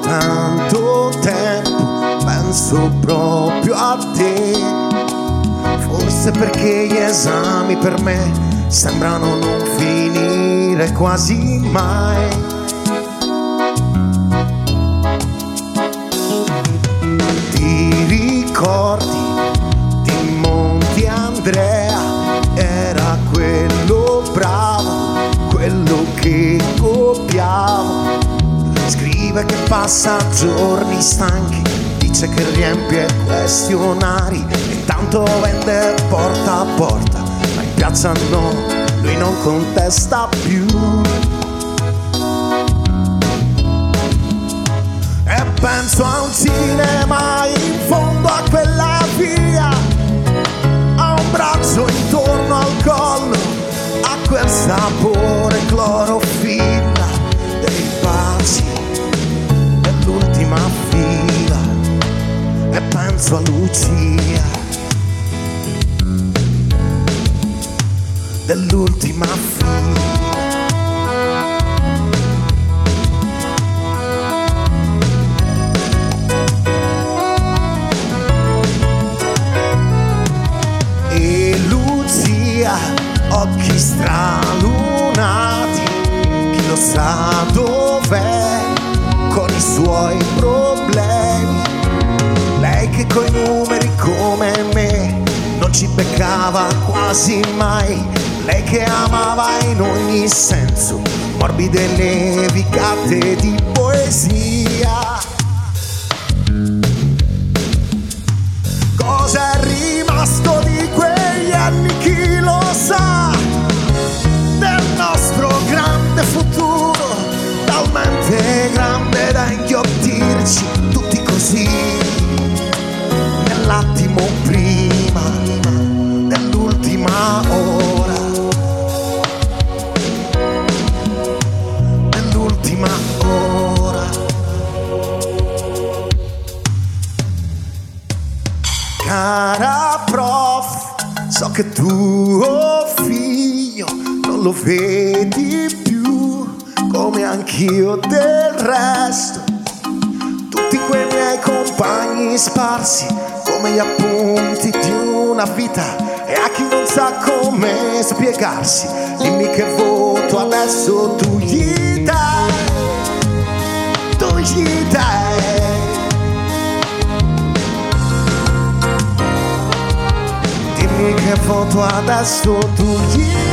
tanto tempo, penso proprio a te. Forse perché gli esami per me sembrano non finire quasi mai. Ti ricordi di Monti Andrea? Scrive che passa giorni stanchi, dice che riempie questionari e tanto vende porta a porta, ma in piazza no, lui non contesta più. E penso a un cinema in fondo a quella via, a un braccio intorno al collo, a quel sapore clorofilla E penso a Lucia dell'ultima fila. e Lucia, occhi stralunati, chi lo sa dov'è con i suoi problemi. Lei che coi numeri come me non ci beccava quasi mai, lei che amava in ogni senso, morbide levicate di poesia. Nell'attimo prima dell'ultima ora Dell'ultima ora Cara prof, so che tuo figlio non lo vedi più come anch'io del resto. Tutti quei miei compagni sparsi come gli appunti di una vita e a chi non sa come spiegarsi, dimmi che voto adesso tu gli dai, tu gli dai. Dimmi che foto adesso tu gli dai